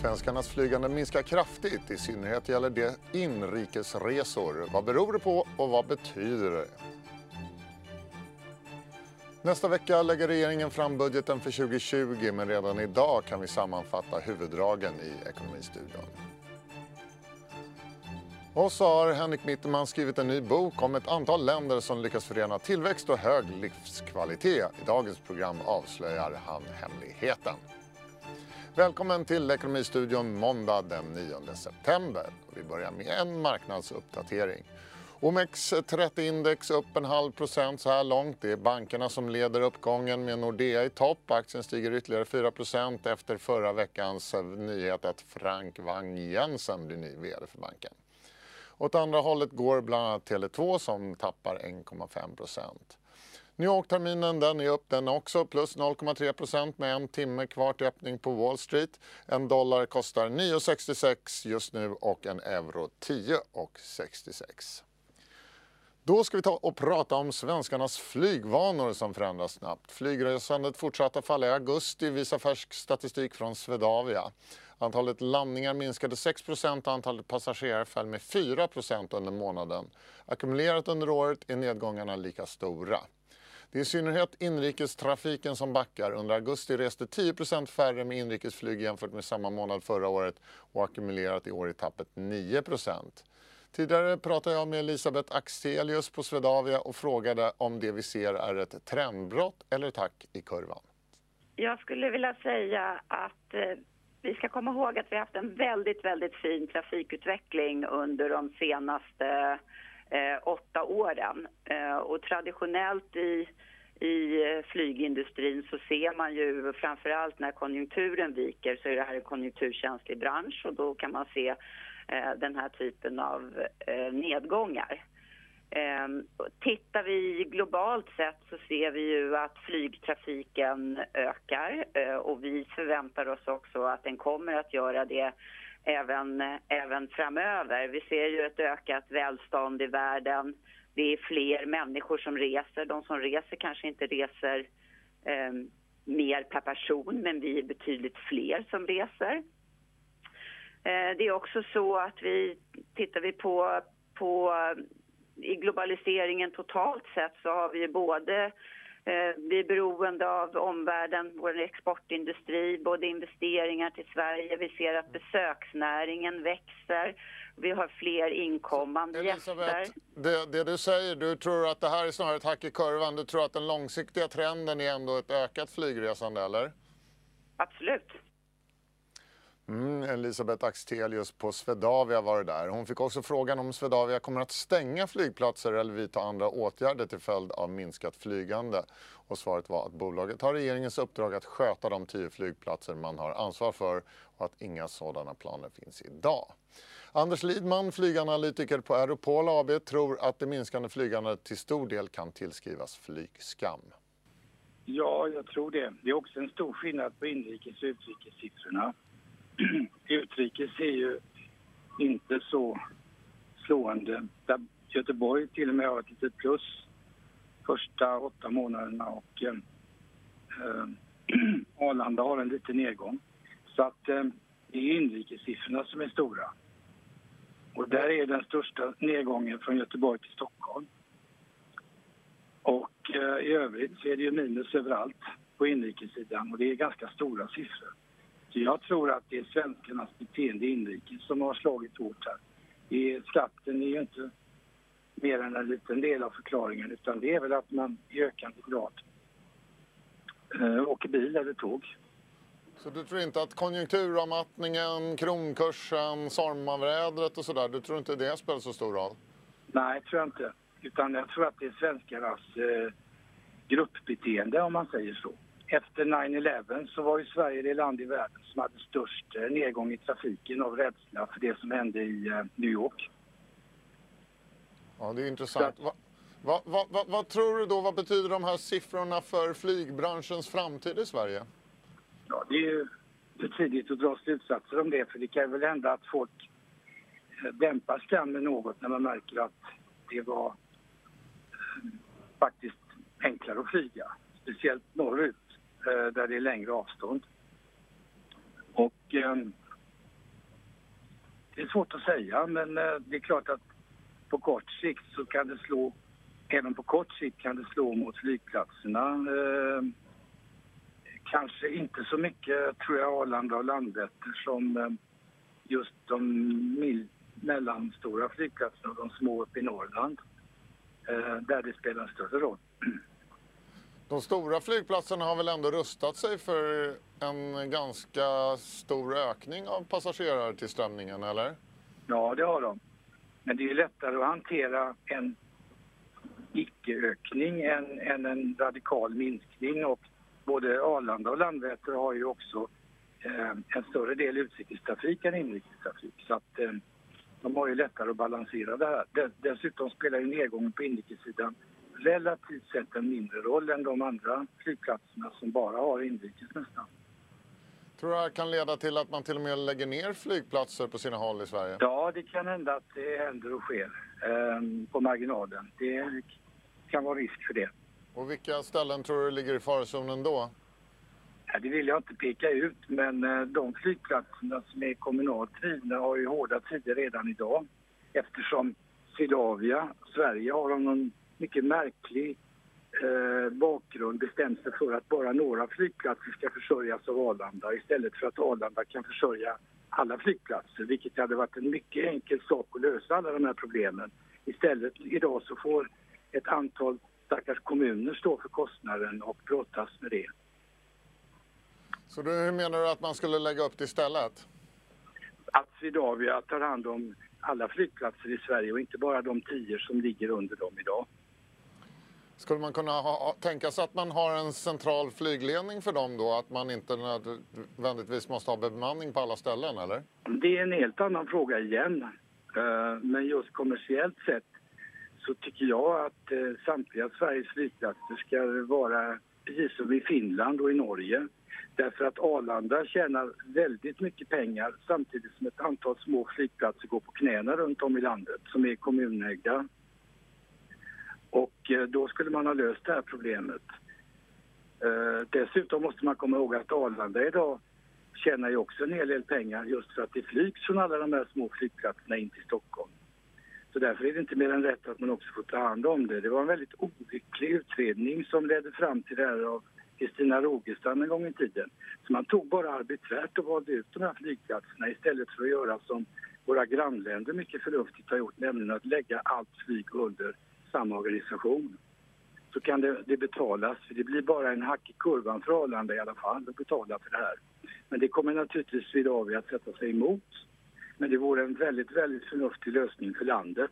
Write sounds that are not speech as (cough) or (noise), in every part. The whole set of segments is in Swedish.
Svenskarnas flygande minskar kraftigt, i synnerhet gäller det inrikesresor. Vad beror det på och vad betyder det? Nästa vecka lägger regeringen fram budgeten för 2020 men redan idag kan vi sammanfatta huvuddragen i Ekonomistudion. Och så har Henrik Mitterman skrivit en ny bok om ett antal länder som lyckas förena tillväxt och hög livskvalitet. I dagens program avslöjar han hemligheten. Välkommen till Ekonomistudion måndag den 9 september. Vi börjar med en marknadsuppdatering. OMX30-index upp en halv procent så här långt. Det är bankerna som leder uppgången med Nordea i topp. Aktien stiger ytterligare 4 procent efter förra veckans nyhet att Frank Wang Jensen blir ny vd för banken. Åt andra hållet går bland annat Tele2 som tappar 1,5 procent. New York-terminen den är upp den också, plus 0,3% med en timme kvar till öppning på Wall Street. En dollar kostar 9,66 just nu och en euro 10,66. Då ska vi ta och prata om svenskarnas flygvanor som förändras snabbt. Flygresandet fortsatte falla i augusti visar färsk statistik från Swedavia. Antalet landningar minskade 6 och antalet passagerare föll med 4% under månaden. Ackumulerat under året är nedgångarna lika stora. Det är i synnerhet inrikestrafiken som backar. Under augusti reste 10% färre med inrikesflyg jämfört med samma månad förra året och ackumulerat i år är tappet 9% Tidigare pratade jag med Elisabeth Axelius på Swedavia och frågade om det vi ser är ett trendbrott eller ett hack i kurvan. Jag skulle vilja säga att eh, vi ska komma ihåg att vi har haft en väldigt, väldigt fin trafikutveckling under de senaste eh, åtta åren. Eh, och traditionellt i, i flygindustrin så ser man ju framförallt när konjunkturen viker så är det här en konjunkturkänslig bransch och då kan man se eh, den här typen av eh, nedgångar. Eh, tittar vi globalt sett så ser vi ju att flygtrafiken ökar eh, och vi förväntar oss också att den kommer att göra det även, även framöver. Vi ser ju ett ökat välstånd i världen. Det är fler människor som reser. De som reser kanske inte reser eh, mer per person, men vi är betydligt fler som reser. Eh, det är också så att vi, tittar vi på, på i globaliseringen totalt sett så har vi både vi är beroende av omvärlden, vår exportindustri, både investeringar till Sverige. Vi ser att besöksnäringen växer. Vi har fler inkommande Elisabeth, gäster. Det, det du säger, du tror att det här är snarare ett hack i kurvan. Du tror att den långsiktiga trenden är ändå ett ökat flygresande, eller? Absolut. Mm, Elisabeth Axtelius på Swedavia var det där. Hon fick också frågan om Swedavia kommer att stänga flygplatser eller vidta andra åtgärder till följd av minskat flygande. Och svaret var att bolaget har regeringens uppdrag att sköta de tio flygplatser man har ansvar för och att inga sådana planer finns idag. Anders Lidman, flyganalytiker på Aeropol AB, tror att det minskande flygandet till stor del kan tillskrivas flygskam. Ja, jag tror det. Det är också en stor skillnad på inrikes och utrikessiffrorna. (clears throat) utrikes är ju inte så slående. Där Göteborg till och med har ett litet plus första åtta månaderna och eh, eh (clears throat) Arlanda har en liten nedgång. Så att eh, det är inrikessiffrorna som är stora. Och där är den största nedgången från Göteborg till Stockholm. Och eh, i övrigt så är det ju minus överallt på inrikessidan och det är ganska stora siffror. Så jag tror att det är svenskarnas beteende inrikes som har slagit hårt här. Skatten är ju inte mer än en liten del av förklaringen utan det är väl att man i ökande grad äh, åker bil eller tåg. Så du tror inte att konjunkturavmattningen, kronkursen, sommarvädret och sådär, du tror inte det spelar så stor roll? Nej, tror jag inte. Utan jag tror att det är svenskarnas eh, gruppbeteende om man säger så efter 9-11 så var ju Sverige det land i världen som hade störst eh, nedgång i trafiken av rädsla för det som hände i eh, New York. Ja, det är intressant. Så... Va, va, va, vad tror du då, vad betyder de här siffrorna för flygbranschens framtid i Sverige? Ja, det är ju för tidigt att dra slutsatser om det, för det kan väl hända att folk eh, dämpar skammen något när man märker att det var faktiskt enklare att flyga, speciellt norrut. Eh, där det är längre avstånd. Och eh, det är svårt att säga, men eh, det är klart att på kort sikt så kan det slå, även på kort sikt kan det slå mot flygplatserna. Eh, kanske inte så mycket, tror jag, Arlanda och Landvetter som eh, just de mil, mellanstora flygplatserna och de små uppe i Norrland. Eh, där det spelar en större roll. De stora flygplatserna har väl ändå rustat sig för en ganska stor ökning av passagerartillströmningen, eller? Ja, det har de. Men det är lättare att hantera en icke-ökning än, än en radikal minskning. Och både Arlanda och Landvetter har ju också eh, en större del utrikestrafik än inrikestrafik. Så att eh, de har ju lättare att balansera det här. Dessutom spelar ju nedgången på inrikessidan relativt sett en mindre roll än de andra flygplatserna som bara har inrikes nästan. Tror du det här kan leda till att man till och med lägger ner flygplatser på sina håll i Sverige? Ja, det kan hända att det händer och sker eh, på marginalen. Det kan vara risk för det. Och vilka ställen tror du ligger i farozonen då? Ja, det vill jag inte peka ut, men eh, de flygplatserna som är kommunalt drivna har ju hårda tider redan idag eftersom Swedavia, Sverige, har någon mycket märklig eh, bakgrund bestämt sig för att bara några flygplatser ska försörjas av Arlanda istället för att Arlanda kan försörja alla flygplatser, vilket hade varit en mycket enkel sak att lösa alla de här problemen. Istället idag så får ett antal stackars kommuner stå för kostnaden och brottas med det. Så du, hur menar du att man skulle lägga upp det istället? Att Swedavia tar hand om alla flygplatser i Sverige och inte bara de tio som ligger under dem idag. Skulle man kunna ha, tänka sig att man har en central flygledning för dem då? Att man inte nödvändigtvis måste ha bemanning på alla ställen, eller? Det är en helt annan fråga igen. Eh, men just kommersiellt sett så tycker jag att eh, samtliga Sveriges flygplatser ska vara precis som i Finland och i Norge. Därför att Arlanda tjänar väldigt mycket pengar samtidigt som ett antal små flygplatser går på knäna runt om i landet som är kommunägda. Och eh, då skulle man ha löst det här problemet. Eh, dessutom måste man komma ihåg att Arlanda idag tjänar ju också en hel del pengar just för att det flygs från alla de här små flygplatserna in till Stockholm. Så därför är det inte mer än rätt att man också får ta hand om det. Det var en väldigt olycklig utredning som ledde fram till det här av Kristina Rogestam en gång i tiden. Så man tog bara arbetsvärt och valde ut de här flygplatserna istället för att göra som våra grannländer mycket förnuftigt har gjort, nämligen att lägga allt flyg under samma organisation. Så kan det, det betalas, för det blir bara en hack i kurvan för Arlanda i alla fall att betala för det här. Men det kommer naturligtvis Swedavia att sätta sig emot. Men det vore en väldigt, väldigt förnuftig lösning för landet.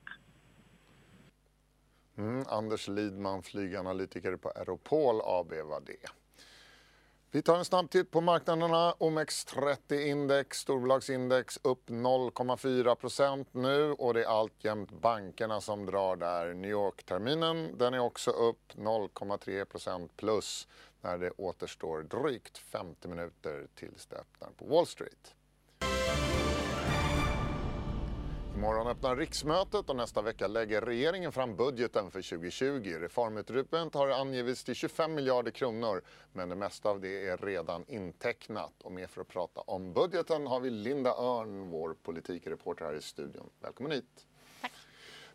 Mm, Anders Lidman, flyganalytiker på Aeropol AB var det. Vi tar en snabb titt på marknaderna. OMX30-index, storbolagsindex upp 0,4% nu och det är alltjämt bankerna som drar där. New York-terminen den är också upp 0,3% plus när det återstår drygt 50 minuter tills det öppnar på Wall Street. Imorgon öppnar riksmötet och nästa vecka lägger regeringen fram budgeten för 2020. Reformutrymmet har angivits till 25 miljarder kronor men det mesta av det är redan intecknat. Och med för att prata om budgeten har vi Linda Örn, vår politikreporter här i studion. Välkommen hit. Tack.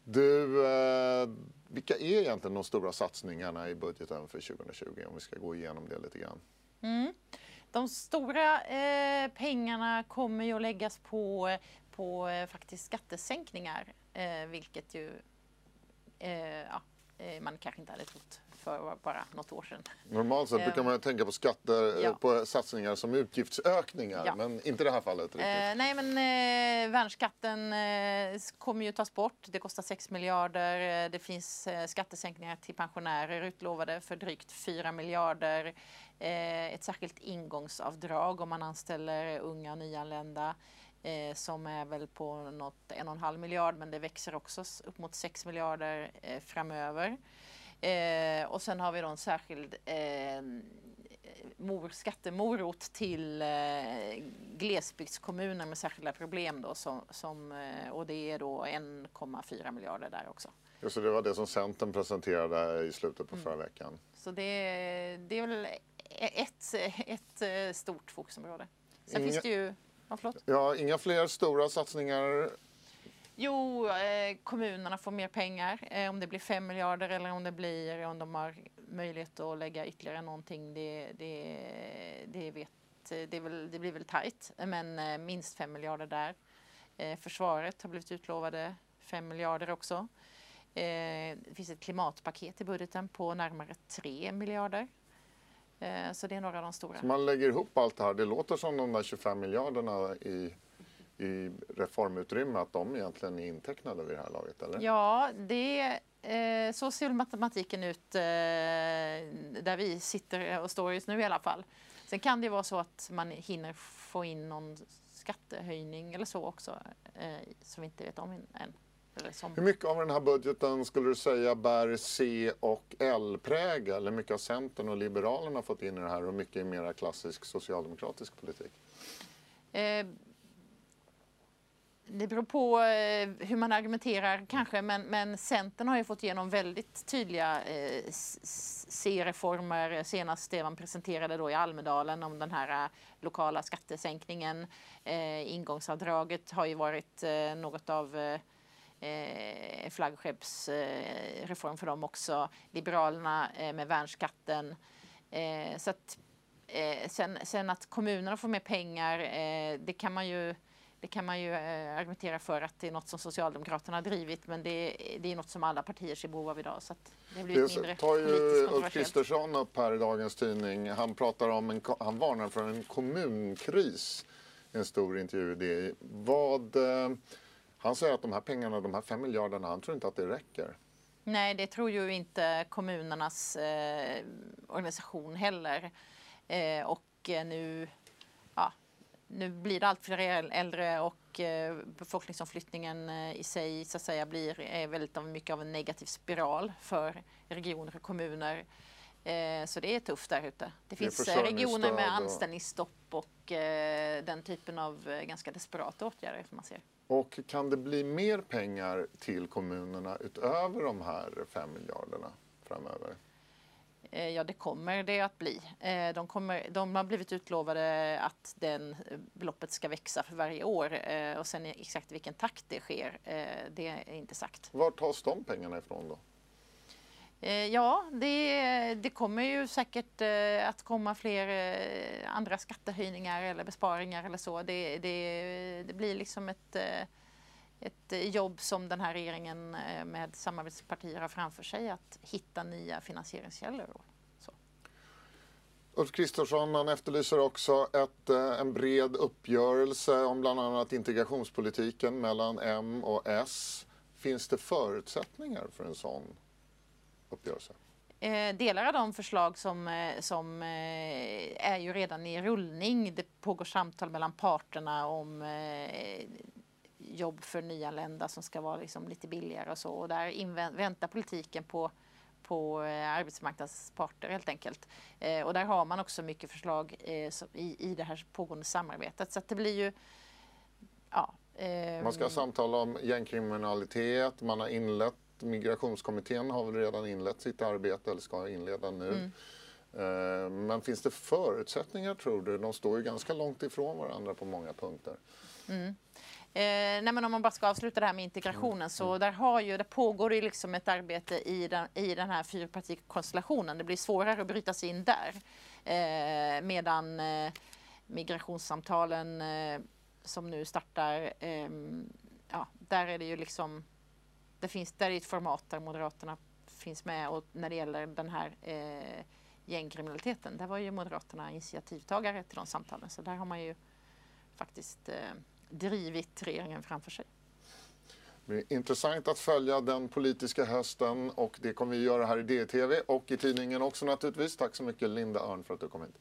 Du, eh, vilka är egentligen de stora satsningarna i budgeten för 2020 om vi ska gå igenom det lite grann? Mm. De stora eh, pengarna kommer ju att läggas på på eh, faktiskt skattesänkningar, eh, vilket ju eh, ja, man kanske inte hade trott för bara något år sedan. Normalt sett brukar man tänka på skatter, ja. på satsningar som utgiftsökningar, ja. men inte i det här fallet. Eh, nej, men eh, värnskatten eh, kommer ju tas bort. Det kostar 6 miljarder. Det finns eh, skattesänkningar till pensionärer utlovade för drygt 4 miljarder. Ett särskilt ingångsavdrag om man anställer unga nyanlända eh, som är väl på något en och en halv miljard men det växer också upp mot 6 miljarder eh, framöver. Eh, och sen har vi då en särskild eh, mor, skattemorot till eh, glesbygdskommuner med särskilda problem då, som, som eh, och det är då 1,4 miljarder där också. Just det, var det som Centern presenterade i slutet på mm. förra veckan. Så det, det är väl ett, ett stort fokusområde. Sen Inga... finns det ju Ja, förlåt. Ja, inga fler stora satsningar. Jo, eh, kommunerna får mer pengar. Eh, om det blir 5 miljarder eller om det blir om de har möjlighet att lägga ytterligare någonting, det, det, det, vet, det, väl, det blir väl tajt. Men eh, minst 5 miljarder där. Eh, försvaret har blivit utlovade 5 miljarder också. Eh, det finns ett klimatpaket i budgeten på närmare 3 miljarder. Eh, så det är några av de stora. Så man lägger ihop allt det här. Det låter som de där 25 miljarderna i, i reformutrymme, att de egentligen är intecknade vid det här laget, eller? Ja, det, eh, så ser matematiken ut eh, där vi sitter och står just nu i alla fall. Sen kan det vara så att man hinner få in någon skattehöjning eller så också eh, som vi inte vet om än. Som... Hur mycket av den här budgeten skulle du säga bär C och L-prägel? Hur mycket har Centern och Liberalerna fått in i det här och mycket är mera klassisk socialdemokratisk politik? Eh, det beror på eh, hur man argumenterar kanske, men, men Centern har ju fått igenom väldigt tydliga eh, C-reformer. Senast det man presenterade då i Almedalen om den här eh, lokala skattesänkningen. Eh, ingångsavdraget har ju varit eh, något av eh, flaggskeppsreform för dem också. Liberalerna eh, med värnskatten. Eh, så att, eh, sen, sen, att kommunerna får mer pengar, det kan man ju det kan man ju argumentera för att det är något som Socialdemokraterna har drivit men det, det är något som alla partier ser behov av idag. Så det blir det mindre tar ju Ulf Kristersson upp här i dagens tidning. Han, pratar om en, han varnar för en kommunkris i en stor intervju i DI. Vad, han säger att de här pengarna, de här fem miljarderna, han tror inte att det räcker. Nej, det tror ju inte kommunernas eh, organisation heller. Eh, och eh, nu, ja, nu blir det allt fler äldre och eh, befolkningsomflyttningen eh, i sig så att säga blir är väldigt av, mycket av en negativ spiral för regioner och kommuner. Eh, så det är tufft där ute. Det finns det regioner med anställningsstopp och den typen av ganska desperata åtgärder som man ser. Och kan det bli mer pengar till kommunerna utöver de här 5 miljarderna framöver? Eh, ja, det kommer det att bli. Eh, de, kommer, de har blivit utlovade att den beloppet ska växa för varje år eh, och sen exakt vilken takt det sker, det är inte sagt. Var tas de pengarna ifrån då? Eh, ja, det, det, kommer ju säkert eh, att komma fler eh, andra skattehöjningar eller besparingar eller så. Det, det, det blir liksom ett, ett jobb som den här regeringen med samarbetspartier har framför sig att hitta nya finansieringskällor. Så. Ulf Kristersson han efterlyser också ett, en bred uppgörelse om bland annat integrationspolitiken mellan M och S. Finns det förutsättningar för en sån uppgörelse? Eh, delar av de förslag som, eh, som eh, är ju redan i rullning. Det pågår samtal mellan parterna om jobb för nyanlända som ska vara liksom lite billigare och så. Och där väntar politiken på, på arbetsmarknadsparter helt enkelt. och där har man också mycket förslag i, i det här pågående samarbetet. Så det blir ju Ja, man ska samtala om gängkriminalitet, man har inlett migrationskommittén har väl redan inlett sitt arbete eller ska inleda nu. Mm. Eh, men finns det förutsättningar tror du? De står ju ganska långt ifrån varandra på många punkter. Mm. Eh, nej men om man bara ska avsluta det här med integrationen mm. så där har ju, det pågår ju liksom ett arbete i den, i den här fyrpartikonstellationen. Det blir svårare att bryta sig in där. Eh, medan eh, migrationssamtalen eh, som nu startar, ehm, ja, där är det ju liksom det finns, där är ett format där Moderaterna finns med och när det gäller den här eh, gängkriminaliteten, där var ju Moderaterna initiativtagare till de samtalen. Så där har man ju faktiskt eh, drivit regeringen framför sig. Det är intressant att följa den politiska hösten och det kommer vi göra här i DTV och i tidningen också naturligtvis. Tack så mycket Linda Örn för att du kom hit.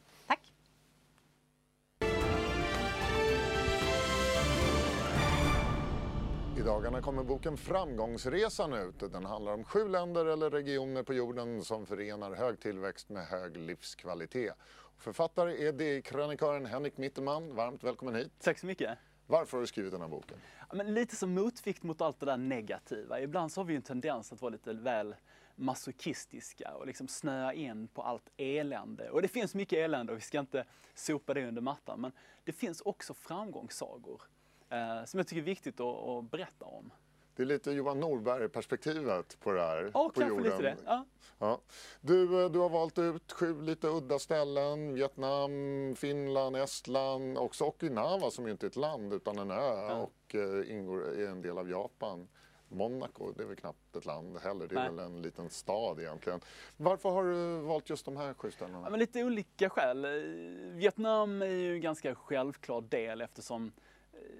I dagarna kommer boken Framgångsresan ut. Den handlar om sju länder eller regioner på jorden som förenar hög tillväxt med hög livskvalitet. Författare är DI-krönikören Henrik Mitterman. Varmt välkommen hit. Tack så mycket. Varför har du skrivit den här boken? Ja, men lite som motvikt mot allt det där negativa. Ibland så har vi en tendens att vara lite väl masochistiska och liksom snöa in på allt elände. Och det finns mycket elände och vi ska inte sopa det under mattan. Men det finns också framgångssagor eh, som jag tycker är viktigt att, att berätta om. Det är lite Johan Norberg-perspektivet på det här. Ja, på kanske lite det. Ja. Ja. Du, eh, du har valt ut sju lite udda ställen. Vietnam, Finland, Estland, också Okinawa som ju inte är ett land utan en ö Ja. och eh, ingår i en del av Japan. Monaco, det är väl knappt ett land heller, det är Nej. väl en liten stad egentligen. Varför har du valt just de här sju ställena? Ja, lite olika skäl. Vietnam är ju en ganska självklar del eftersom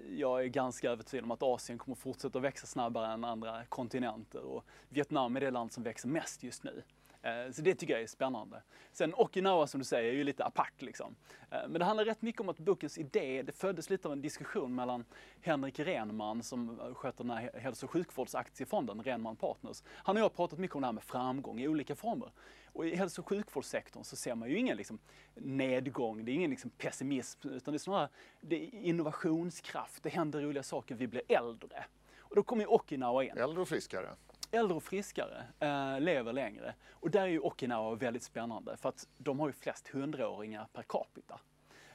jag är ganska övertygad om att Asien kommer fortsätta växa snabbare än andra kontinenter och Vietnam är det land som växer mest just nu. Eh, så det tycker jag är spännande. Sen Okinawa som du säger är ju lite apart liksom. Eh, men det handlar rätt mycket om att bokens idé, det föddes lite av en diskussion mellan Henrik Renman som eh, sköter den här hälso och sjukvårdsaktiefonden, Renman Partners. Han och jag har pratat mycket om det här med framgång i olika former. Och i hälso och sjukvårdssektorn så ser man ju ingen liksom nedgång, det är ingen liksom pessimism, utan det är snarare det är innovationskraft, det händer roliga saker, vi blir äldre. Och då kommer ju Okinawa in Äldre och friskare äldre och friskare, eh, lever längre. Och där är ju Okinawa väldigt spännande för att de har ju flest hundraåringar per capita.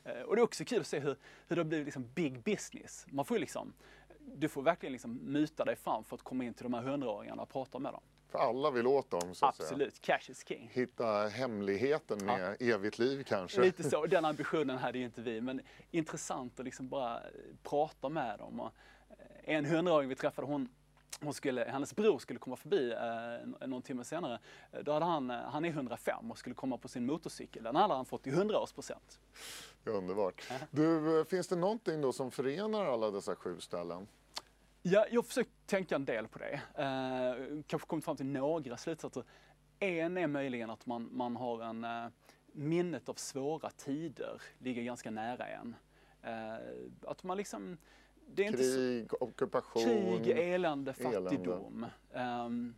Eh, och det är också kul att se hur, hur det blivit liksom big business. Man får liksom, du får verkligen liksom muta dig fram för att komma in till de här hundraåringarna och prata med dem. För alla vill åt dem så att säga. Absolut, cash is king. Hitta hemligheten med evigt liv kanske. Lite så, den ambitionen hade ju inte vi, men intressant att liksom bara prata med dem. Och eh, en hundraåring vi träffade, hon, hon skulle, hennes bror skulle komma förbi eh, någon timme senare. Eh, Då hade han, eh, han är 105 och skulle komma på sin motorcykel. Den hade han fått i 100-årspresent. Det är underbart. Du, eh, finns det någonting då som förenar alla dessa sju ställen? Ja, jag har försökt tänka en del på det. Eh, kanske kommit fram till några slutsatser. En är möjligen att man, man har en eh, minnet av svåra tider ligger ganska nära en. Eh, att man liksom, det är inte så, Krig, ockupation. krig, elände, elände. fattigdom. Ehm,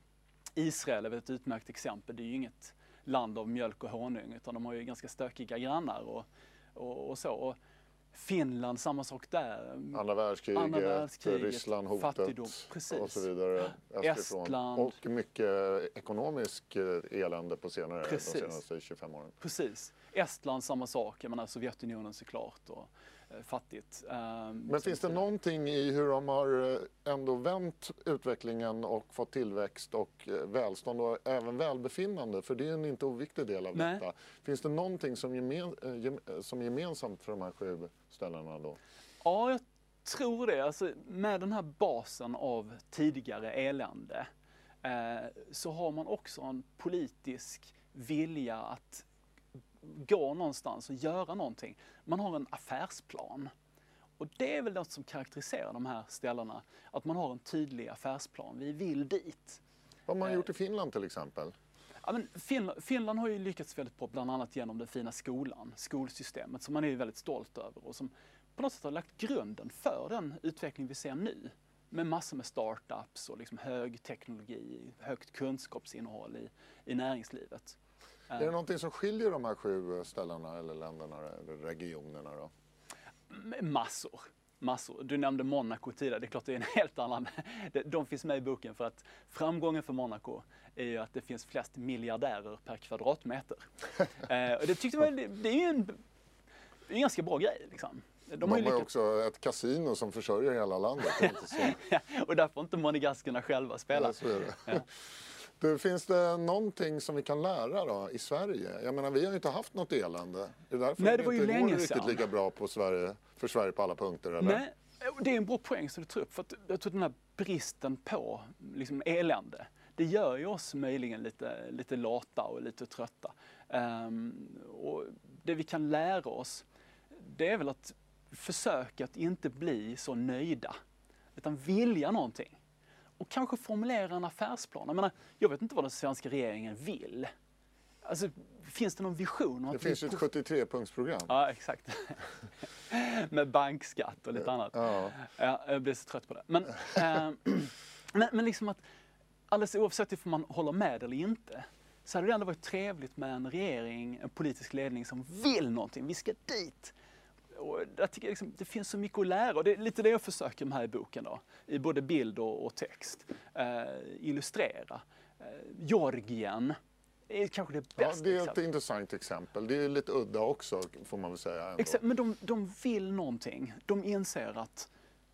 Israel är väl ett utmärkt exempel. Det är ju inget land av mjölk och honung utan de har ju ganska stökiga grannar och, och, och så. Och Finland, samma sak där. Andra världskriget, Andra världskriget, Ryssland hotet fattigdom, precis. och så vidare. österifrån. Estland. Och mycket ekonomisk eh, elände på senare, Precis. de senaste 25 åren. Precis. Estland samma sak, jag menar Sovjetunionen såklart och fattigt. Ehm, Men finns det någonting i hur de har eh, ändå vänt utvecklingen och fått tillväxt och eh, välstånd och även välbefinnande? För det är en inte oviktig del av Nej. detta. Finns det någonting som, gemen, eh, gem, eh, som är gemensamt för de här sju ställena då? Ja, jag tror det. Alltså, med den här basen av tidigare elände eh, så har man också en politisk vilja att gå någonstans och göra någonting. Man har en affärsplan. Och det är väl något som karaktäriserar de här ställena. Att man har en tydlig affärsplan. Vi vill dit. Vad har man Eh. gjort i Finland till exempel? Ja, men Finland, Finland har ju lyckats väldigt bra, bland annat genom den fina skolan, skolsystemet, som man är väldigt stolt över och som på något sätt har lagt grunden för den utveckling vi ser nu. Med massor med startups och liksom hög teknologi, högt kunskapsinnehåll i, i näringslivet. Är det någonting som skiljer de här sju ställena eller länderna eller regionerna då? Massor. Massor. Du nämnde Monaco tidigare, det är klart det är en (laughs) helt annan. De- finns med i boken för att framgången för Monaco är ju att det finns flest miljardärer per kvadratmeter. (laughs) eh, och det tyckte jag, det är ju en, en ganska bra grej liksom. De De har ju lyckats, också ett kasino som försörjer hela landet. så. (laughs) och där får inte monegaskerna själva spela. Ja. Du, finns det någonting som vi kan lära då i Sverige? Jag menar, vi har ju inte haft något elände. Det är därför Nej, det det var ju inte går länge riktigt sedan. lika bra på Sverige, för Sverige på alla punkter. Eller? Nej, det är en bra poäng som du tar upp. För att jag tror den här bristen på liksom, elände, det gör ju oss möjligen lite, lite lata och lite trötta. Ehm, och det vi kan lära oss, det är väl att försöka att inte bli så nöjda. Utan vilja någonting. Och kanske formulera en affärsplan. Jag, menar, jag vet inte vad den svenska regeringen vill. Alltså, finns det någon vision? Det finns ju ett på- 73-punktsprogram. Ja, exakt. (laughs) Med bankskatt och lite annat. Ja. Ja, jag blir så trött på det. Men, eh, (clears throat) men, men liksom att alldeles oavsett om man håller med eller inte så hade det ändå varit trevligt med en regering, en politisk ledning som vill någonting. Vi ska dit. Och jag tycker liksom, det finns så mycket att lära och det är lite det jag försöker med här i boken då, i både bild och, och text. Eh, illustrera. Eh, Georgien är kanske det Ja, bästa det är ett exemplet. intressant exempel. Det är lite udda också, får man väl säga. Ändå. Exakt, men de, de vill någonting. De inser att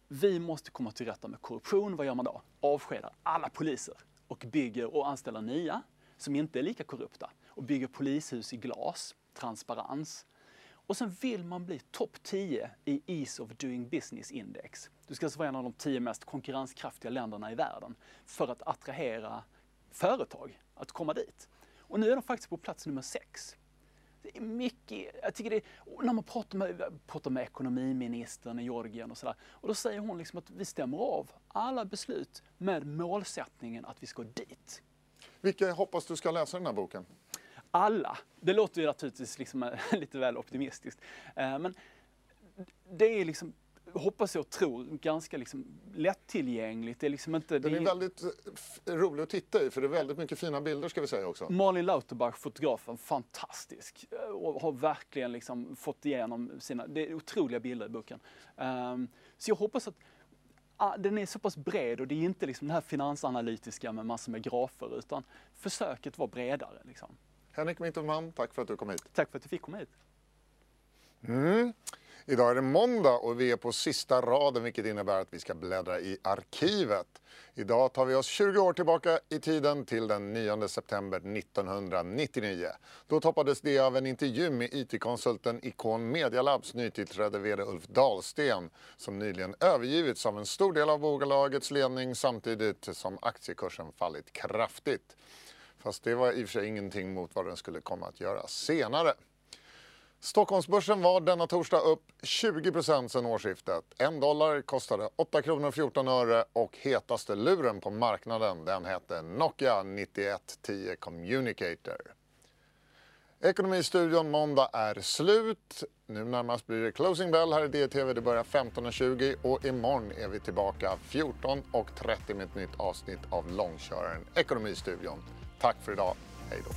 vi måste komma till rätta med korruption. Vad gör man då? Avskedar alla poliser och bygger och anställer nya som inte är lika korrupta och bygger polishus i glas, transparens. Och sen vill man bli topp 10 i Ease of Doing Business Index. Du ska alltså vara en av de 10 mest konkurrenskraftiga länderna i världen för att attrahera företag att komma dit. Och nu är de faktiskt på plats nummer 6. Det är mycket, jag tycker det är, när man pratar med, pratar med ekonomiministern i Georgien och sådär. Och då säger hon liksom att vi stämmer av alla beslut med målsättningen att vi ska dit. Vilka hoppas du ska läsa den här boken? Alla. Det låter ju naturligtvis liksom eh, (laughs) lite väl optimistiskt. Eh, Men det är liksom, hoppas jag och tror, ganska liksom lättillgängligt. Det är liksom inte... Den det är väldigt eh, f- rolig att titta i för det är väldigt mycket fina bilder ska vi säga också. Malin Lauterbach, fotografen, fantastisk. Och har verkligen liksom fått igenom sina, det är otroliga bilder i boken. Ehm, så jag hoppas att ah, den är så pass bred och det är inte liksom den här finansanalytiska med massor med grafer utan försöket var bredare. Liksom. Henrik Winterman, tack för att du kom hit. Tack för att du fick komma hit. Idag är det måndag och vi är på sista raden vilket innebär att vi ska bläddra i arkivet. Idag tar vi oss 20 år tillbaka i tiden till den 9 september 1999. Då toppades det av en intervju med IT-konsulten Icon Media Labs nytillträdde VD Ulf Dahlsten som nyligen övergivits av en stor del av bolagets ledning samtidigt som aktiekursen fallit kraftigt. Fast det var i och för sig ingenting mot vad den skulle komma att göra senare. Stockholmsbörsen var denna torsdag upp 20% sedan årsskiftet. En dollar kostade 8 kronor 14 öre och hetaste luren på marknaden den hette Nokia 9110 Communicator. Ekonomistudion måndag är slut. Nu närmast blir det closing bell här i DTV. Det börjar 15.20 och imorgon är vi tillbaka 14.30 med ett nytt avsnitt av Långköraren Ekonomistudion. Tack för idag. Hej då.